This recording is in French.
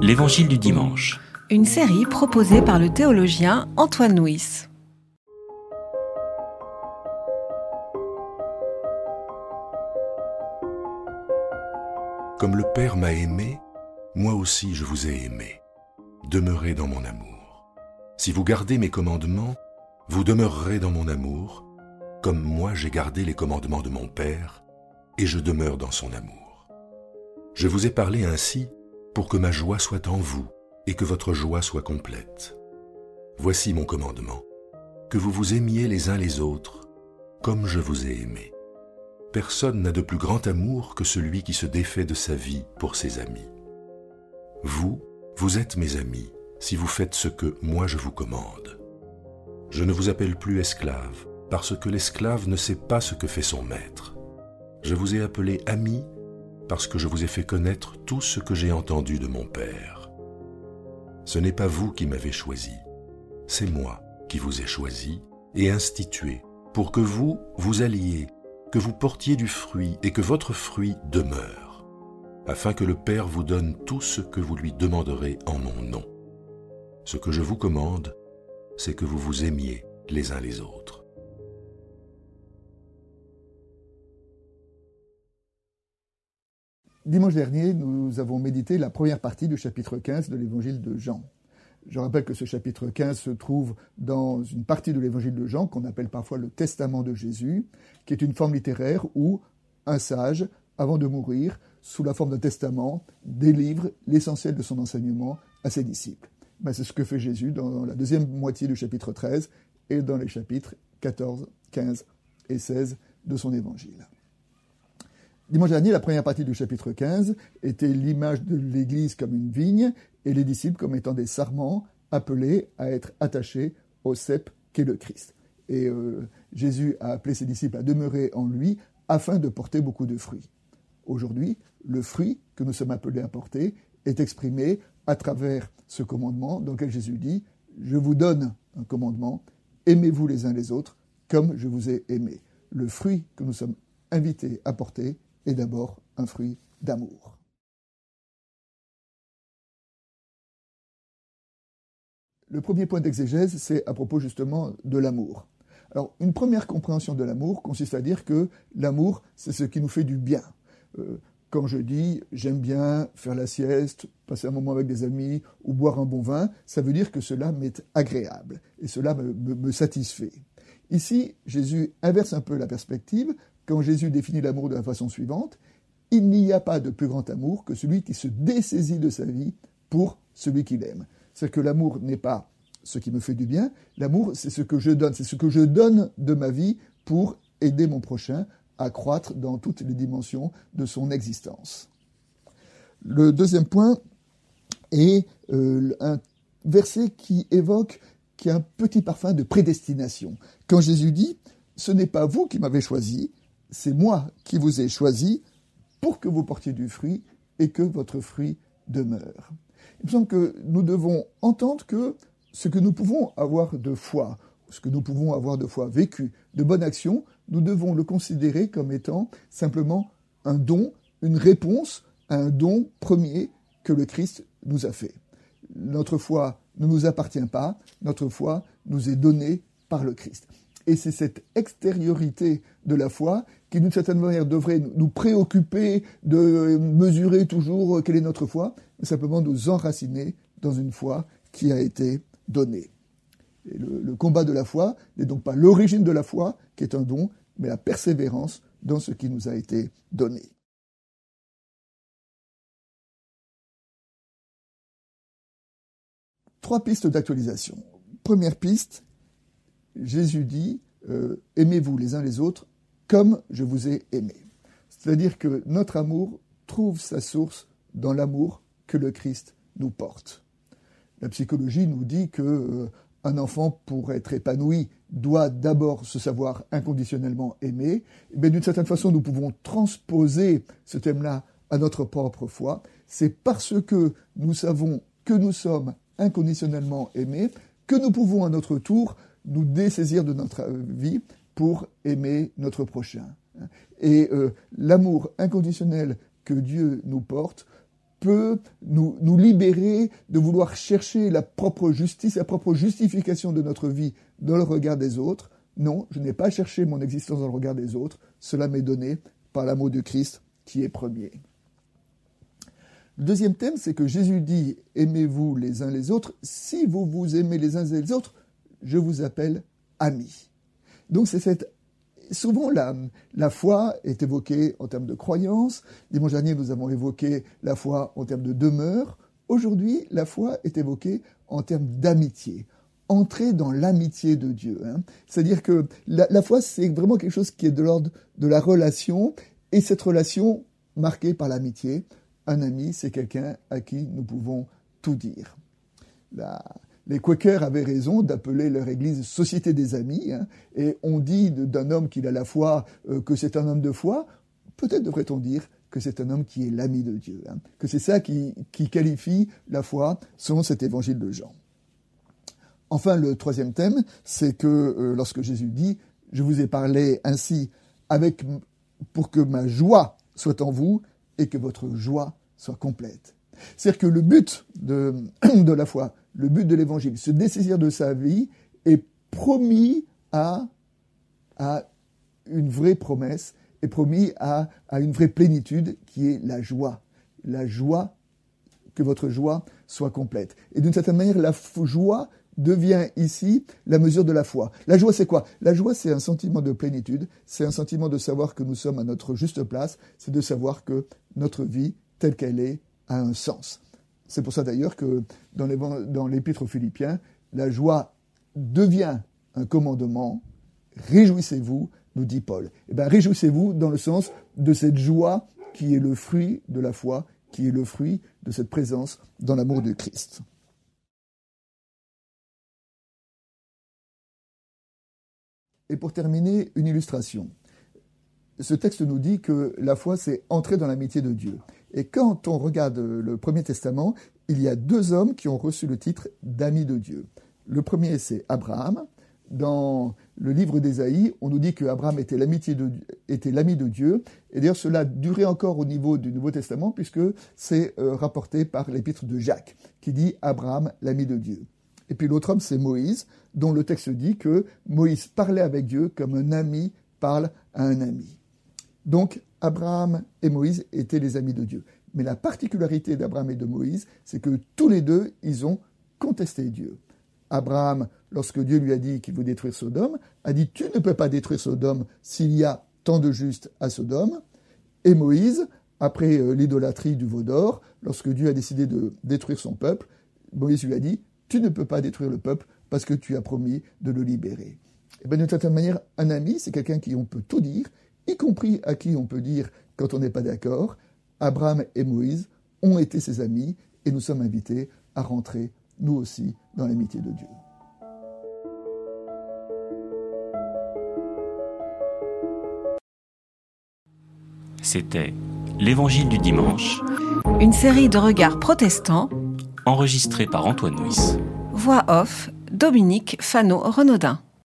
L'Évangile du dimanche. Une série proposée par le théologien Antoine Nuis. Comme le Père m'a aimé, moi aussi je vous ai aimé. Demeurez dans mon amour. Si vous gardez mes commandements, vous demeurerez dans mon amour, comme moi j'ai gardé les commandements de mon Père, et je demeure dans son amour. Je vous ai parlé ainsi pour que ma joie soit en vous et que votre joie soit complète. Voici mon commandement, que vous vous aimiez les uns les autres comme je vous ai aimé. Personne n'a de plus grand amour que celui qui se défait de sa vie pour ses amis. Vous, vous êtes mes amis si vous faites ce que moi je vous commande. Je ne vous appelle plus esclave, parce que l'esclave ne sait pas ce que fait son maître. Je vous ai appelé ami parce que je vous ai fait connaître tout ce que j'ai entendu de mon Père. Ce n'est pas vous qui m'avez choisi, c'est moi qui vous ai choisi et institué pour que vous, vous alliez que vous portiez du fruit et que votre fruit demeure, afin que le Père vous donne tout ce que vous lui demanderez en mon nom. Ce que je vous commande, c'est que vous vous aimiez les uns les autres. Dimanche dernier, nous avons médité la première partie du chapitre 15 de l'évangile de Jean. Je rappelle que ce chapitre 15 se trouve dans une partie de l'évangile de Jean qu'on appelle parfois le testament de Jésus, qui est une forme littéraire où un sage, avant de mourir, sous la forme d'un testament, délivre l'essentiel de son enseignement à ses disciples. Ben, c'est ce que fait Jésus dans la deuxième moitié du chapitre 13 et dans les chapitres 14, 15 et 16 de son évangile. Dimanche dernier, la première partie du chapitre 15 était l'image de l'Église comme une vigne et les disciples comme étant des sarments appelés à être attachés au cep qu'est le Christ. Et euh, Jésus a appelé ses disciples à demeurer en lui afin de porter beaucoup de fruits. Aujourd'hui, le fruit que nous sommes appelés à porter est exprimé à travers ce commandement dans lequel Jésus dit Je vous donne un commandement, aimez-vous les uns les autres comme je vous ai aimé. Le fruit que nous sommes invités à porter d'abord un fruit d'amour. Le premier point d'exégèse, c'est à propos justement de l'amour. Alors, une première compréhension de l'amour consiste à dire que l'amour, c'est ce qui nous fait du bien. Euh, quand je dis j'aime bien faire la sieste, passer un moment avec des amis ou boire un bon vin, ça veut dire que cela m'est agréable et cela me satisfait. Ici, Jésus inverse un peu la perspective quand Jésus définit l'amour de la façon suivante, il n'y a pas de plus grand amour que celui qui se dessaisit de sa vie pour celui qu'il aime. C'est que l'amour n'est pas ce qui me fait du bien, l'amour c'est ce que je donne, c'est ce que je donne de ma vie pour aider mon prochain à croître dans toutes les dimensions de son existence. Le deuxième point est euh, un verset qui évoque, qui a un petit parfum de prédestination. Quand Jésus dit, ce n'est pas vous qui m'avez choisi, c'est moi qui vous ai choisi pour que vous portiez du fruit et que votre fruit demeure. Il me semble que nous devons entendre que ce que nous pouvons avoir de foi, ce que nous pouvons avoir de foi vécu, de bonne action, nous devons le considérer comme étant simplement un don, une réponse à un don premier que le Christ nous a fait. Notre foi ne nous appartient pas, notre foi nous est donnée par le Christ. Et c'est cette extériorité de la foi qui, d'une certaine manière, devrait nous préoccuper de mesurer toujours quelle est notre foi, mais simplement nous enraciner dans une foi qui a été donnée. le, le combat de la foi n'est donc pas l'origine de la foi, qui est un don, mais la persévérance dans ce qui nous a été donné. Trois pistes d'actualisation. Première piste, Jésus dit, euh, aimez-vous les uns les autres comme je vous ai aimé. C'est-à-dire que notre amour trouve sa source dans l'amour que le Christ nous porte. La psychologie nous dit que euh, un enfant, pour être épanoui, doit d'abord se savoir inconditionnellement aimé. Mais d'une certaine façon, nous pouvons transposer ce thème-là à notre propre foi. C'est parce que nous savons que nous sommes inconditionnellement aimés que nous pouvons à notre tour nous dessaisir de notre vie pour aimer notre prochain. Et euh, l'amour inconditionnel que Dieu nous porte peut nous, nous libérer de vouloir chercher la propre justice, la propre justification de notre vie dans le regard des autres. Non, je n'ai pas cherché mon existence dans le regard des autres, cela m'est donné par l'amour de Christ qui est premier. Le deuxième thème, c'est que Jésus dit Aimez-vous les uns les autres. Si vous vous aimez les uns les autres, je vous appelle amis. Donc c'est cette souvent la, la, foi est évoquée en termes de croyance. Dimanche dernier, nous avons évoqué la foi en termes de demeure. Aujourd'hui, la foi est évoquée en termes d'amitié. Entrer dans l'amitié de Dieu. Hein. C'est-à-dire que la, la foi, c'est vraiment quelque chose qui est de l'ordre de la relation, et cette relation marquée par l'amitié. Un ami, c'est quelqu'un à qui nous pouvons tout dire. La, les Quakers avaient raison d'appeler leur église Société des Amis, hein, et on dit d'un homme qu'il a la foi euh, que c'est un homme de foi, peut-être devrait-on dire que c'est un homme qui est l'ami de Dieu, hein, que c'est ça qui, qualifie la foi selon cet évangile de Jean. Enfin, le troisième thème, c'est que euh, lorsque Jésus dit, je vous ai parlé ainsi pour que ma joie soit en vous et que votre joie soit complète. C'est-à-dire que le but de la foi, le but de l'évangile, ce désir de sa vie est promis à, une vraie promesse, est promis à une vraie plénitude qui est la joie. La joie, que votre joie soit complète. Et d'une certaine manière, la joie devient ici la mesure de la foi. La joie, c'est quoi? La joie, c'est un sentiment de plénitude, c'est un sentiment de savoir que nous sommes à notre juste place, c'est de savoir que notre vie, telle qu'elle est, a un sens. C'est pour ça d'ailleurs que dans l'épître aux Philippiens, la joie devient un commandement. Réjouissez-vous, nous dit Paul. Eh bien, réjouissez-vous dans le sens de cette joie qui est le fruit de la foi, qui est le fruit de cette présence dans l'amour de Christ. Et pour terminer, une illustration. Ce texte nous dit que la foi, c'est entrer dans l'amitié de Dieu. Et quand on regarde le Premier Testament, il y a deux hommes qui ont reçu le titre d'amis de Dieu. Le premier, c'est Abraham. Dans le livre d'Ésaïe, on nous dit que Abraham était l'ami de, Dieu. Et d'ailleurs, cela durait encore au niveau du Nouveau Testament, puisque c'est euh, rapporté par l'épître de Jacques, qui dit Abraham, l'ami de Dieu. Et puis l'autre homme, c'est Moïse, dont le texte dit que Moïse parlait avec Dieu comme un ami parle à un ami. Donc, Abraham et Moïse étaient les amis de Dieu. Mais la particularité d'Abraham et de Moïse, c'est que tous les deux, ils ont contesté Dieu. Abraham, lorsque Dieu lui a dit qu'il veut détruire Sodome, a dit Tu ne peux pas détruire Sodome s'il y a tant de justes à Sodome. Et Moïse, après euh, l'idolâtrie du veau d'or, lorsque Dieu a décidé de détruire son peuple, Moïse lui a dit Tu ne peux pas détruire le peuple parce que tu as promis de le libérer. Et bien d'une certaine manière, un ami, c'est quelqu'un qui on peut tout dire, y compris à qui on peut dire quand on n'est pas d'accord, Abraham et Moïse ont été ses amis et nous sommes invités à rentrer, nous aussi, dans l'amitié de Dieu. C'était L'Évangile du dimanche. Une série de regards protestants. Enregistrée par Antoine Nuis. Voix off, Dominique Fano-Renaudin.